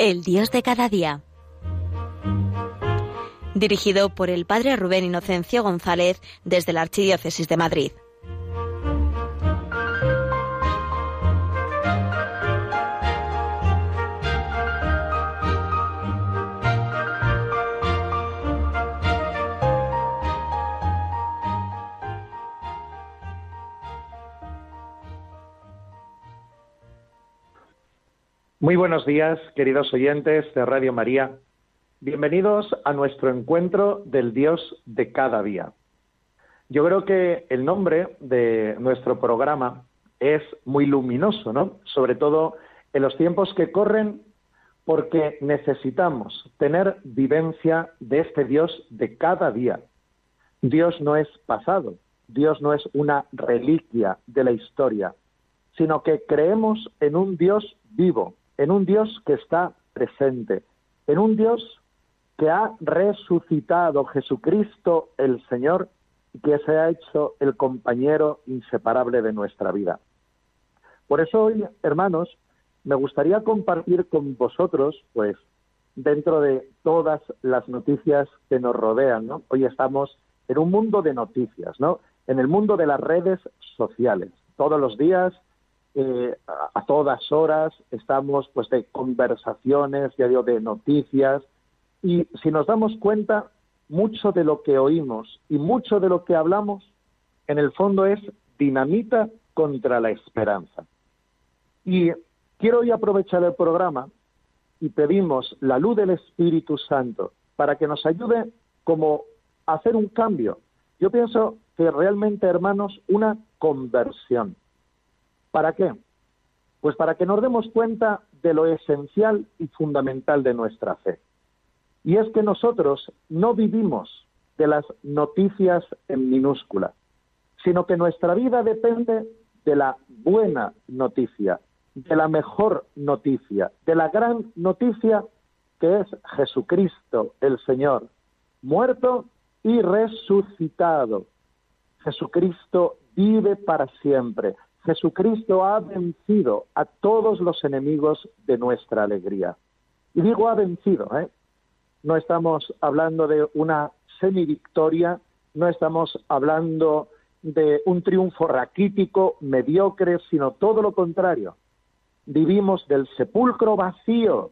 El Dios de cada día. Dirigido por el Padre Rubén Inocencio González desde la Archidiócesis de Madrid. Muy buenos días, queridos oyentes de Radio María. Bienvenidos a nuestro encuentro del Dios de cada día. Yo creo que el nombre de nuestro programa es muy luminoso, ¿no? Sobre todo en los tiempos que corren, porque necesitamos tener vivencia de este Dios de cada día. Dios no es pasado, Dios no es una reliquia de la historia, sino que creemos en un Dios vivo, en un Dios que está presente, en un Dios que ha resucitado Jesucristo el Señor y que se ha hecho el compañero inseparable de nuestra vida. Por eso hoy, hermanos, me gustaría compartir con vosotros, pues, dentro de todas las noticias que nos rodean, ¿no? Hoy estamos en un mundo de noticias, ¿no? En el mundo de las redes sociales. Todos los días eh, a, todas horas estamos pues de conversaciones, ya digo, de noticias, y si nos damos cuenta, mucho de lo que oímos y mucho de lo que hablamos, en el fondo es dinamita contra la esperanza. Y quiero hoy aprovechar el programa y pedimos la luz del Espíritu Santo para que nos ayude como a hacer un cambio. Yo pienso que realmente, hermanos, una conversión. ¿Para qué? Pues para que nos demos cuenta de lo esencial y fundamental de nuestra fe. Y es que nosotros no vivimos de las noticias en minúscula, sino que nuestra vida depende de la buena noticia, de la mejor noticia, de la gran noticia que es Jesucristo el Señor, muerto y resucitado. Jesucristo vive para siempre. Jesucristo ha vencido a todos los enemigos de nuestra alegría. Y digo ha vencido, ¿eh? No estamos hablando de una semivictoria, no estamos hablando de un triunfo raquítico, mediocre, sino todo lo contrario. Vivimos del sepulcro vacío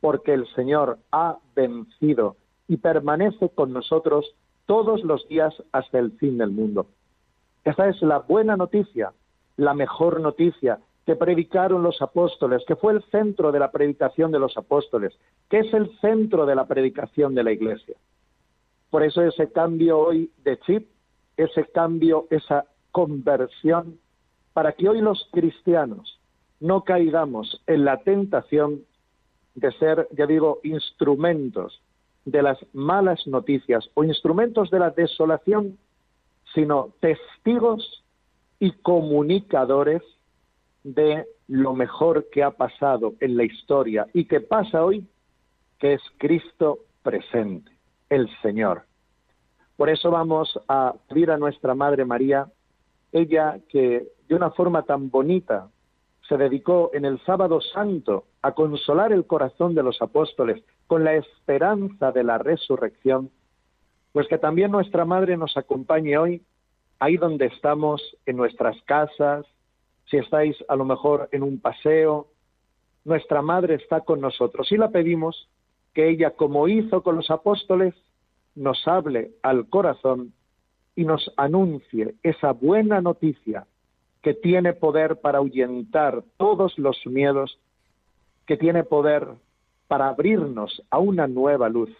porque el Señor ha vencido y permanece con nosotros todos los días hasta el fin del mundo. Esa es la buena noticia la mejor noticia que predicaron los apóstoles, que fue el centro de la predicación de los apóstoles, que es el centro de la predicación de la Iglesia. Por eso ese cambio hoy de chip, ese cambio, esa conversión, para que hoy los cristianos no caigamos en la tentación de ser, ya digo, instrumentos de las malas noticias o instrumentos de la desolación, sino testigos y comunicadores de lo mejor que ha pasado en la historia y que pasa hoy, que es Cristo presente, el Señor. Por eso vamos a pedir a nuestra Madre María, ella que de una forma tan bonita se dedicó en el sábado santo a consolar el corazón de los apóstoles con la esperanza de la resurrección, pues que también nuestra Madre nos acompañe hoy ahí donde estamos, en nuestras casas, si estáis a lo mejor en un paseo, nuestra Madre está con nosotros. Y la pedimos que ella, como hizo con los apóstoles, nos hable al corazón y nos anuncie esa buena noticia que tiene poder para ahuyentar todos los miedos, que tiene poder para abrirnos a una nueva luz,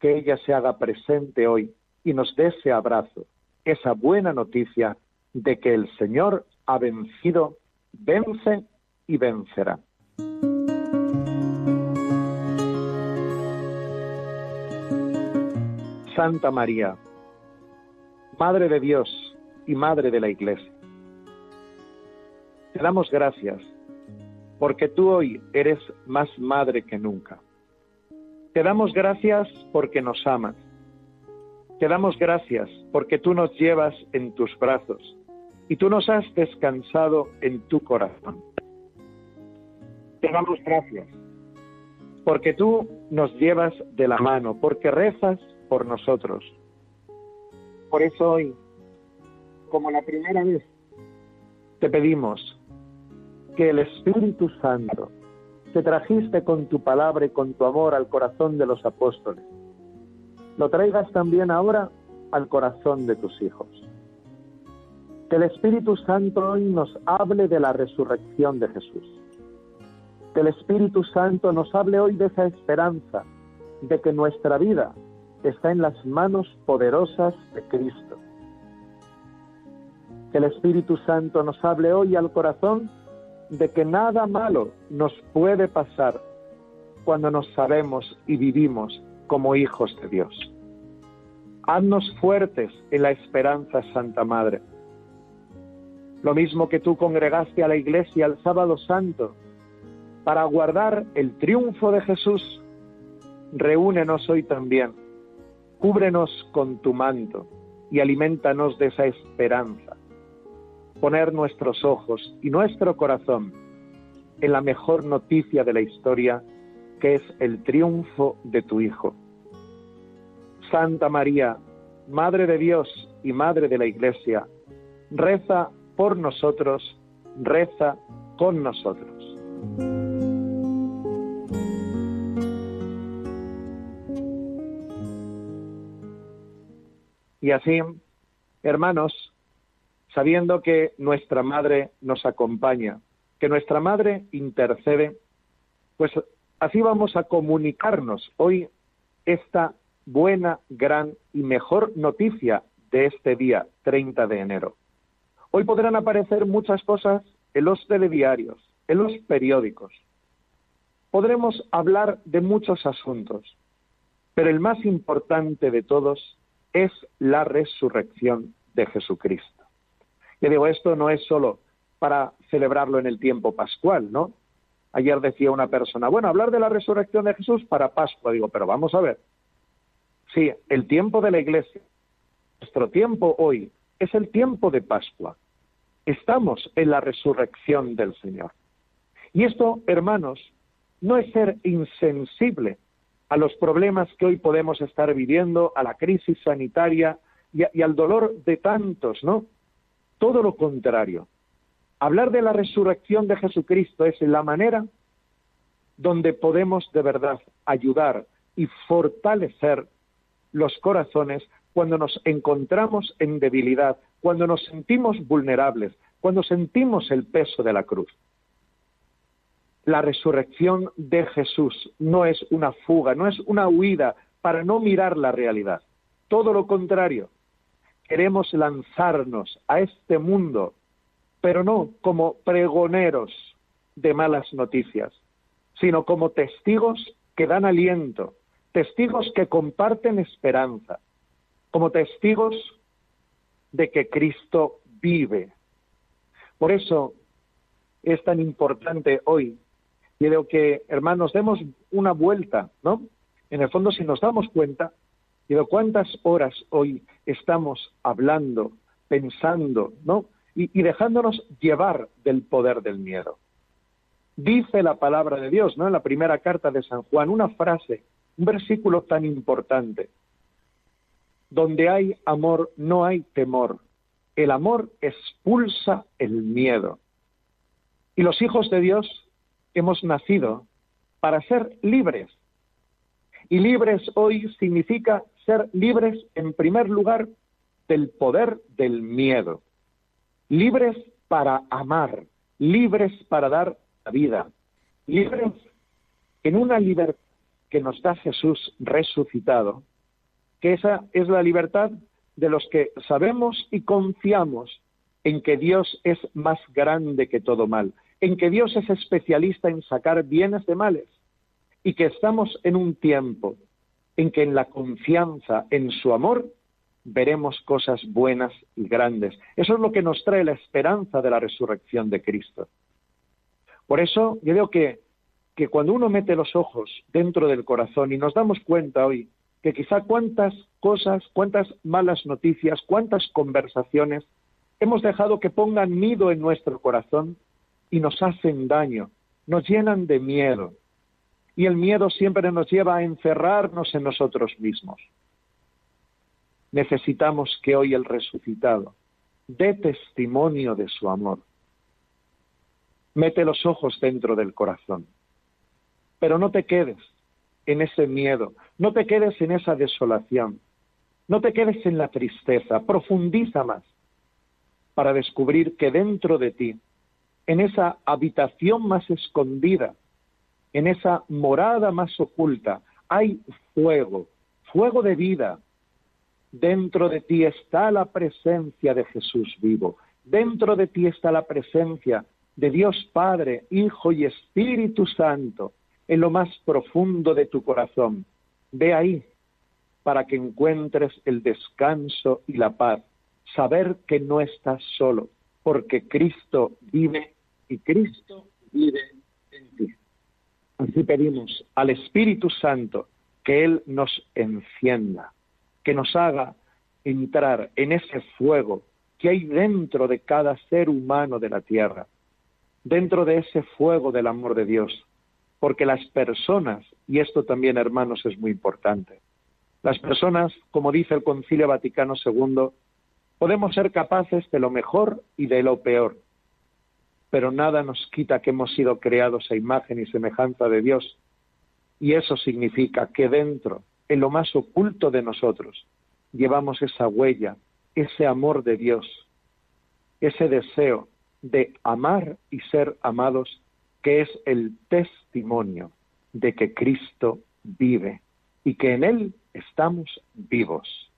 que ella se haga presente hoy y nos dé ese abrazo esa buena noticia de que el Señor ha vencido, vence y vencerá. Santa María, Madre de Dios y Madre de la Iglesia, te damos gracias porque tú hoy eres más madre que nunca. Te damos gracias porque nos amas te damos gracias porque tú nos llevas en tus brazos y tú nos has descansado en tu corazón. Te damos gracias porque tú nos llevas de la mano, porque rezas por nosotros. Por eso hoy, como la primera vez, te pedimos que el Espíritu Santo te trajiste con tu palabra y con tu amor al corazón de los apóstoles, lo traigas también ahora al corazón de tus hijos. Que el Espíritu Santo hoy nos hable de la resurrección de Jesús. Que el Espíritu Santo nos hable hoy de esa esperanza, de que nuestra vida está en las manos poderosas de Cristo. Que el Espíritu Santo nos hable hoy al corazón de que nada malo nos puede pasar cuando nos sabemos y vivimos como hijos de Dios. Haznos fuertes en la esperanza, Santa Madre lo mismo que tú congregaste a la iglesia el sábado santo para guardar el triunfo de Jesús, reúnenos hoy también, cúbrenos con tu manto y alimentanos de esa esperanza. Poner nuestros ojos y nuestro corazón en la mejor noticia de la historia, que es el triunfo de tu Hijo. Santa María, Madre de Dios y Madre de la Iglesia, reza por nosotros, reza con nosotros. Y así, hermanos, sabiendo que nuestra Madre nos acompaña, que nuestra Madre intercede, pues así vamos a comunicarnos hoy esta buena, gran y mejor noticia de este día 30 de enero. Hoy podrán aparecer muchas cosas en los telediarios, en los periódicos. Podremos hablar de muchos asuntos, pero el más importante de todos es la resurrección de Jesucristo. Y digo, esto no es solo para celebrarlo en el tiempo pascual, ¿no? Ayer decía una persona, bueno, hablar de la resurrección de Jesús para Pascua. Digo, pero vamos a ver. Sí, el tiempo de la iglesia, nuestro tiempo hoy, es el tiempo de Pascua estamos en la resurrección del Señor. Y esto, hermanos, no es ser insensible a los problemas que hoy podemos estar viviendo, a la crisis sanitaria y, al dolor de tantos, ¿no? Todo lo contrario. Hablar de la resurrección de Jesucristo es la manera donde podemos de verdad ayudar y fortalecer los corazones cuando nos encontramos en debilidad, cuando nos sentimos vulnerables, cuando sentimos el peso de la cruz. La resurrección de Jesús no es una fuga, no es una huida para no mirar la realidad. Todo lo contrario, queremos lanzarnos a este mundo, pero no como pregoneros de malas noticias, sino como testigos que dan aliento, testigos que comparten esperanza, como testigos de que Cristo vive. Por eso es tan importante hoy. Quiero que, hermanos, demos una vuelta, ¿no? En el fondo, si nos damos cuenta, de cuántas horas hoy estamos hablando, pensando, ¿no? Y, dejándonos llevar del poder del miedo. Dice la palabra de Dios, ¿no? En la primera carta de San Juan, una frase, un versículo tan importante. Donde hay amor no hay temor. El amor expulsa el miedo. Y los hijos de Dios hemos nacido para ser libres. Y libres hoy significa ser libres en primer lugar del poder del miedo. Libres para amar, libres para dar la vida, libres en una libertad que nos da Jesús resucitado, que esa es la libertad de los que sabemos y confiamos en que Dios es más grande que todo mal, en que Dios es especialista en sacar bienes de males y que estamos en un tiempo en que en la confianza en su amor veremos cosas buenas y grandes. Eso es lo que nos trae la esperanza de la resurrección de Cristo. Por eso yo digo que, que cuando uno mete los ojos dentro del corazón y nos damos cuenta hoy que quizá cuántas cosas, cuántas malas noticias, cuántas conversaciones hemos dejado que pongan nido en nuestro corazón y nos hacen daño, nos llenan de miedo. y el miedo siempre nos lleva a encerrarnos en nosotros mismos. Necesitamos que hoy el resucitado dé testimonio de su amor. Mete los ojos dentro del corazón. Pero no te quedes en ese miedo, no te quedes en esa desolación, no te quedes en la tristeza, profundiza más para descubrir que dentro de ti, en esa habitación más escondida, en esa morada más oculta, hay fuego, fuego de vida. Dentro de ti está la presencia de Jesús vivo. Dentro de ti está la presencia de Dios Padre, Hijo y Espíritu Santo en lo más profundo de tu corazón. Ve ahí para que encuentres el descanso y la paz. Saber que no estás solo, porque Cristo vive y Cristo vive en ti. Así pedimos al Espíritu Santo que Él nos encienda, que nos haga entrar en ese fuego que hay dentro de cada ser humano de la tierra, dentro de ese fuego del amor de Dios, porque las personas, y esto también hermanos es muy importante, las personas, como dice el Concilio Vaticano II, podemos ser capaces de lo mejor y de lo peor, pero nada nos quita que hemos sido creados a imagen y semejanza de Dios. Y eso significa que dentro, en lo más oculto de nosotros, llevamos esa huella, ese amor de Dios, ese deseo de amar y ser amados que es el testimonio de que Cristo vive y que en Él estamos vivos.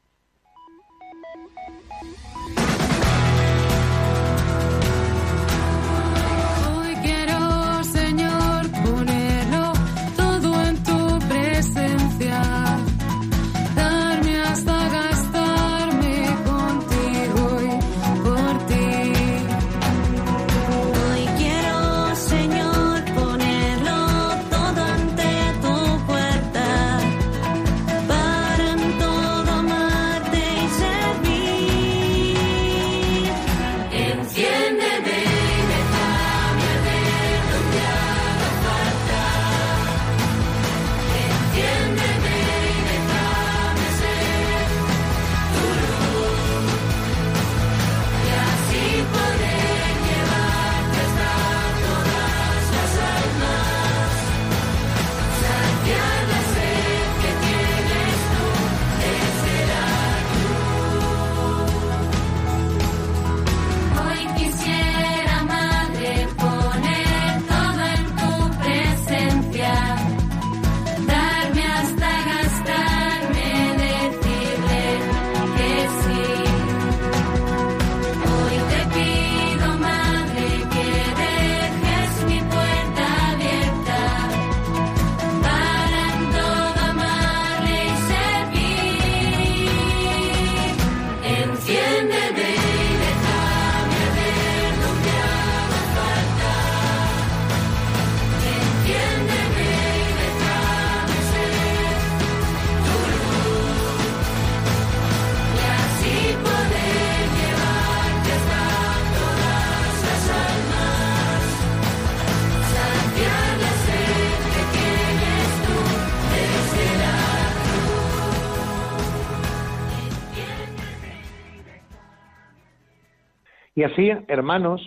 Y así, hermanos,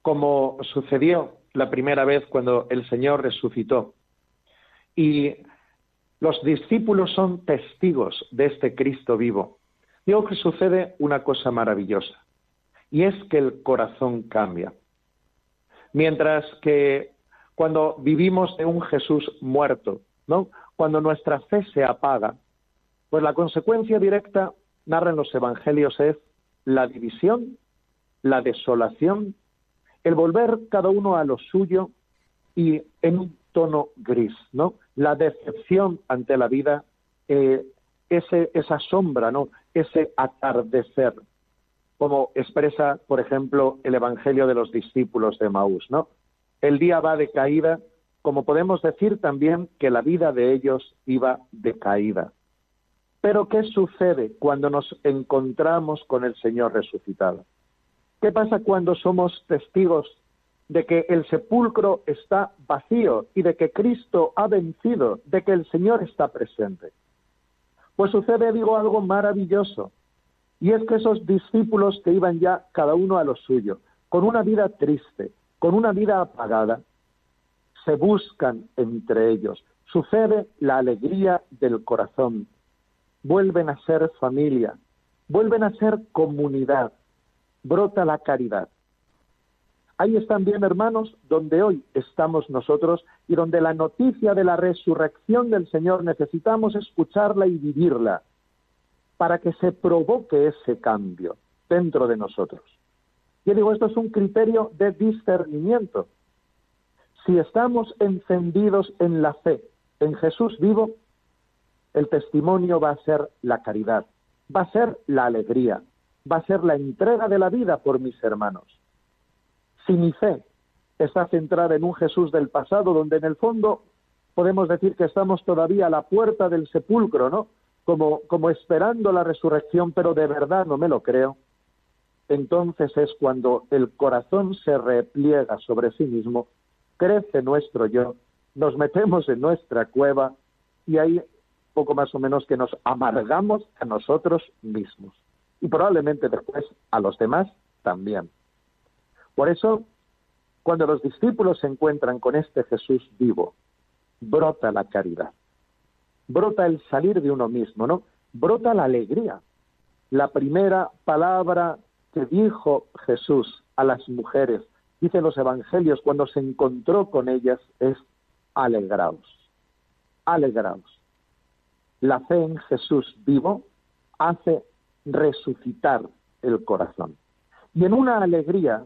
como sucedió la primera vez cuando el Señor resucitó, y los discípulos son testigos de este Cristo vivo, digo que sucede una cosa maravillosa, y es que el corazón cambia. Mientras que cuando vivimos de un Jesús muerto, ¿no? Cuando nuestra fe se apaga, pues la consecuencia directa, narran los evangelios, es la división la desolación, el volver cada uno a lo suyo y en un tono gris, ¿no? La decepción ante la vida, eh, ese, esa sombra, ¿no? Ese atardecer, como expresa, por ejemplo, el Evangelio de los discípulos de Maús, ¿no? El día va de caída, como podemos decir también que la vida de ellos iba de caída. Pero ¿qué sucede cuando nos encontramos con el Señor resucitado? ¿Qué pasa cuando somos testigos de que el sepulcro está vacío y de que Cristo ha vencido, de que el Señor está presente. Pues sucede, digo, algo maravilloso. Y es que esos discípulos que iban ya cada uno a lo suyo, con una vida triste, con una vida apagada, se buscan entre ellos. Sucede la alegría del corazón. Vuelven a ser familia, vuelven a ser comunidad, brota la caridad. Ahí están bien, hermanos, donde hoy estamos nosotros y donde la noticia de la resurrección del Señor necesitamos escucharla y vivirla para que se provoque ese cambio dentro de nosotros. Yo digo, esto es un criterio de discernimiento. Si estamos encendidos en la fe, en Jesús vivo, el testimonio va a ser la caridad, va a ser la alegría, va a ser la entrega de la vida por mis hermanos. Si mi fe está centrada en un Jesús del pasado, donde en el fondo podemos decir que estamos todavía a la puerta del sepulcro, ¿no? Como, como esperando la resurrección, pero de verdad no me lo creo. Entonces es cuando el corazón se repliega sobre sí mismo, crece nuestro yo, nos metemos en nuestra cueva y ahí poco más o menos que nos amargamos a nosotros mismos y probablemente después a los demás también. Por eso, cuando los discípulos se encuentran con este Jesús vivo, brota la caridad, brota el salir de uno mismo, ¿no? Brota la alegría. La primera palabra que dijo Jesús a las mujeres, dicen los evangelios, cuando se encontró con ellas, es alegraos, alegraos. La fe en Jesús vivo hace resucitar el corazón. Y en una alegría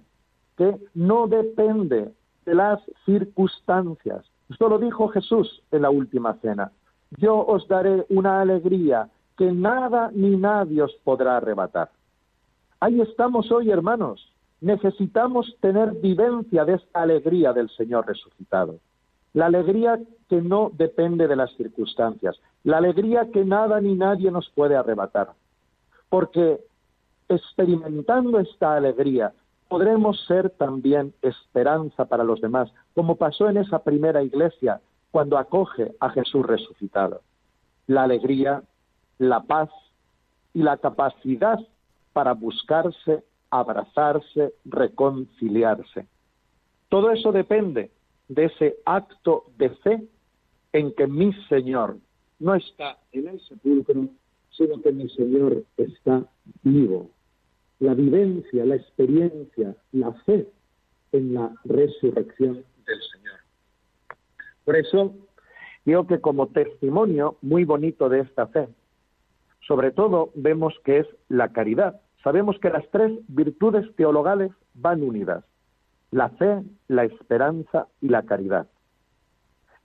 que no depende de las circunstancias. Esto lo dijo Jesús en la última cena. Yo os daré una alegría que nada ni nadie os podrá arrebatar. Ahí estamos hoy, hermanos. Necesitamos tener vivencia de esta alegría del Señor resucitado. La alegría que no depende de las circunstancias. La alegría que nada ni nadie nos puede arrebatar. Porque experimentando esta alegría, podremos ser también esperanza para los demás, como pasó en esa primera iglesia cuando acoge a Jesús resucitado. La alegría, la paz y la capacidad para buscarse, abrazarse, reconciliarse. Todo eso depende de ese acto de fe en que mi Señor no está en el sepulcro, sino que mi Señor está vivo la vivencia, la experiencia, la fe en la resurrección del Señor. Por eso digo que como testimonio muy bonito de esta fe, sobre todo vemos que es la caridad. Sabemos que las tres virtudes teologales van unidas, la fe, la esperanza y la caridad.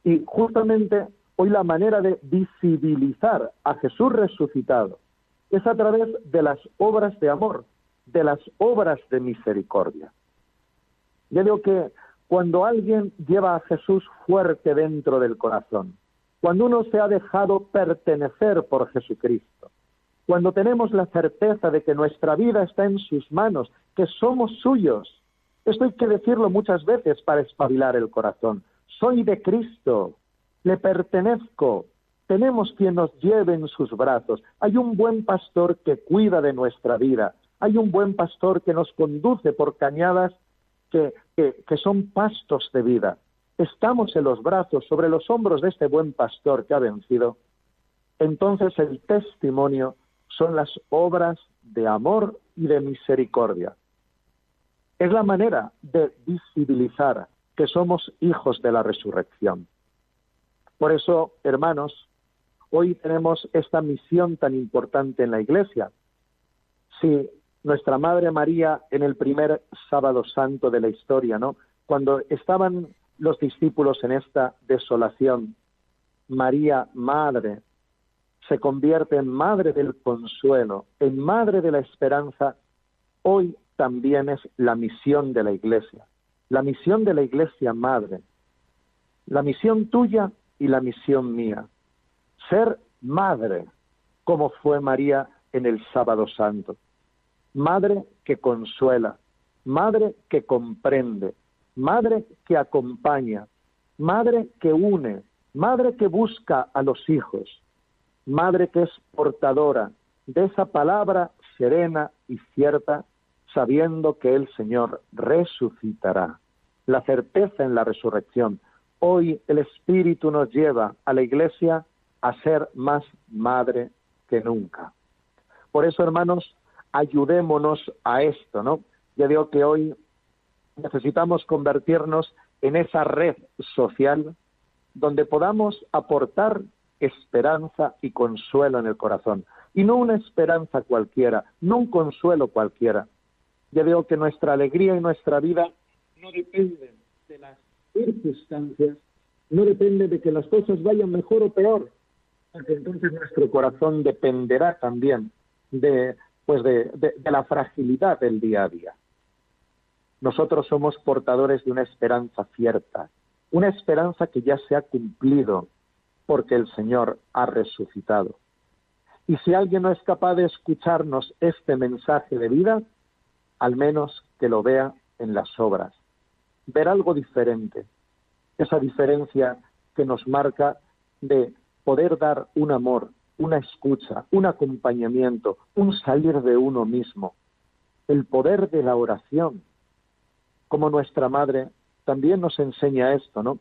Y justamente hoy la manera de visibilizar a Jesús resucitado es a través de las obras de amor, de las obras de misericordia. Yo digo que cuando alguien lleva a Jesús fuerte dentro del corazón, cuando uno se ha dejado pertenecer por Jesucristo, cuando tenemos la certeza de que nuestra vida está en sus manos, que somos suyos, esto hay que decirlo muchas veces para espabilar el corazón. Soy de Cristo, le pertenezco, tenemos quien nos lleve en sus brazos, hay un buen pastor que cuida de nuestra vida, hay un buen pastor que nos conduce por cañadas que, que, son pastos de vida. Estamos en los brazos, sobre los hombros de este buen pastor que ha vencido. Entonces el testimonio son las obras de amor y de misericordia. Es la manera de visibilizar que somos hijos de la resurrección. Por eso, hermanos, hoy tenemos esta misión tan importante en la Iglesia. Si nuestra Madre María en el primer sábado santo de la historia. Cuando estaban los discípulos en esta desolación, María, Madre, se convierte en Madre del consuelo, en Madre de la esperanza, hoy también es la misión de la Iglesia, la misión de la Iglesia Madre, la misión tuya y la misión mía, ser Madre, como fue María en el sábado santo madre que consuela, madre que comprende, madre que acompaña, madre que une, madre que busca a los hijos, madre que es portadora de esa palabra serena y cierta, sabiendo que el Señor resucitará. La certeza en la resurrección. Hoy el Espíritu nos lleva a la Iglesia a ser más madre que nunca. Por eso, hermanos, ayudémonos a esto, ¿no? Ya digo que hoy necesitamos convertirnos en esa red social donde podamos aportar esperanza y consuelo en el corazón. Y no una esperanza cualquiera, no un consuelo cualquiera. Ya veo que nuestra alegría y nuestra vida no dependen de las circunstancias, no depende de que las cosas vayan mejor o peor, porque entonces nuestro corazón dependerá también de, pues de la fragilidad del día a día. Nosotros somos portadores de una esperanza cierta, una esperanza que ya se ha cumplido porque el Señor ha resucitado. Y si alguien no es capaz de escucharnos este mensaje de vida, al menos que lo vea en las obras. Ver algo diferente, esa diferencia que nos marca de poder dar un amor, una escucha, un acompañamiento, un salir de uno mismo, el poder de la oración, como nuestra madre también nos enseña esto, ¿no?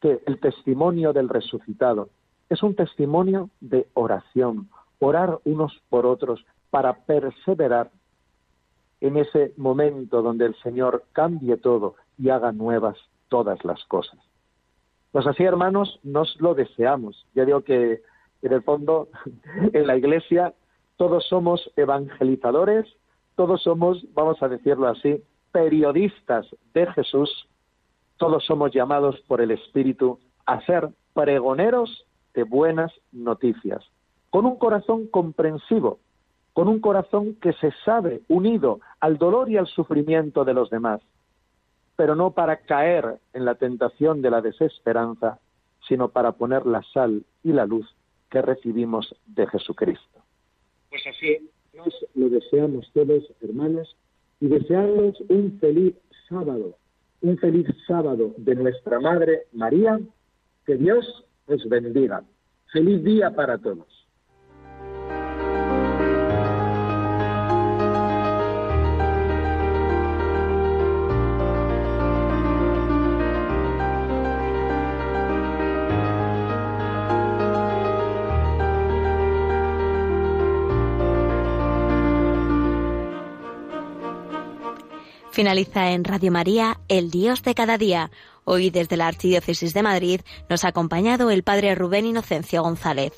Que el testimonio del resucitado es un testimonio de oración, orar unos por otros para perseverar en ese momento donde el Señor cambie todo y haga nuevas todas las cosas. Pues así, hermanos, nos lo deseamos. Ya digo que en el fondo, en la Iglesia, todos somos evangelizadores, todos somos, vamos a decirlo así, periodistas de Jesús, todos somos llamados por el Espíritu a ser pregoneros de buenas noticias, con un corazón comprensivo, con un corazón que se sabe unido al dolor y al sufrimiento de los demás, pero no para caer en la tentación de la desesperanza, sino para poner la sal y la luz que recibimos de Jesucristo. Pues así nos lo deseamos todos, hermanos, y desearles un feliz sábado, un feliz sábado de nuestra Madre María. Que Dios os bendiga. Feliz día para todos. Finaliza en Radio María, El Dios de cada día. Hoy desde la Archidiócesis de Madrid nos ha acompañado el Padre Rubén Inocencio González.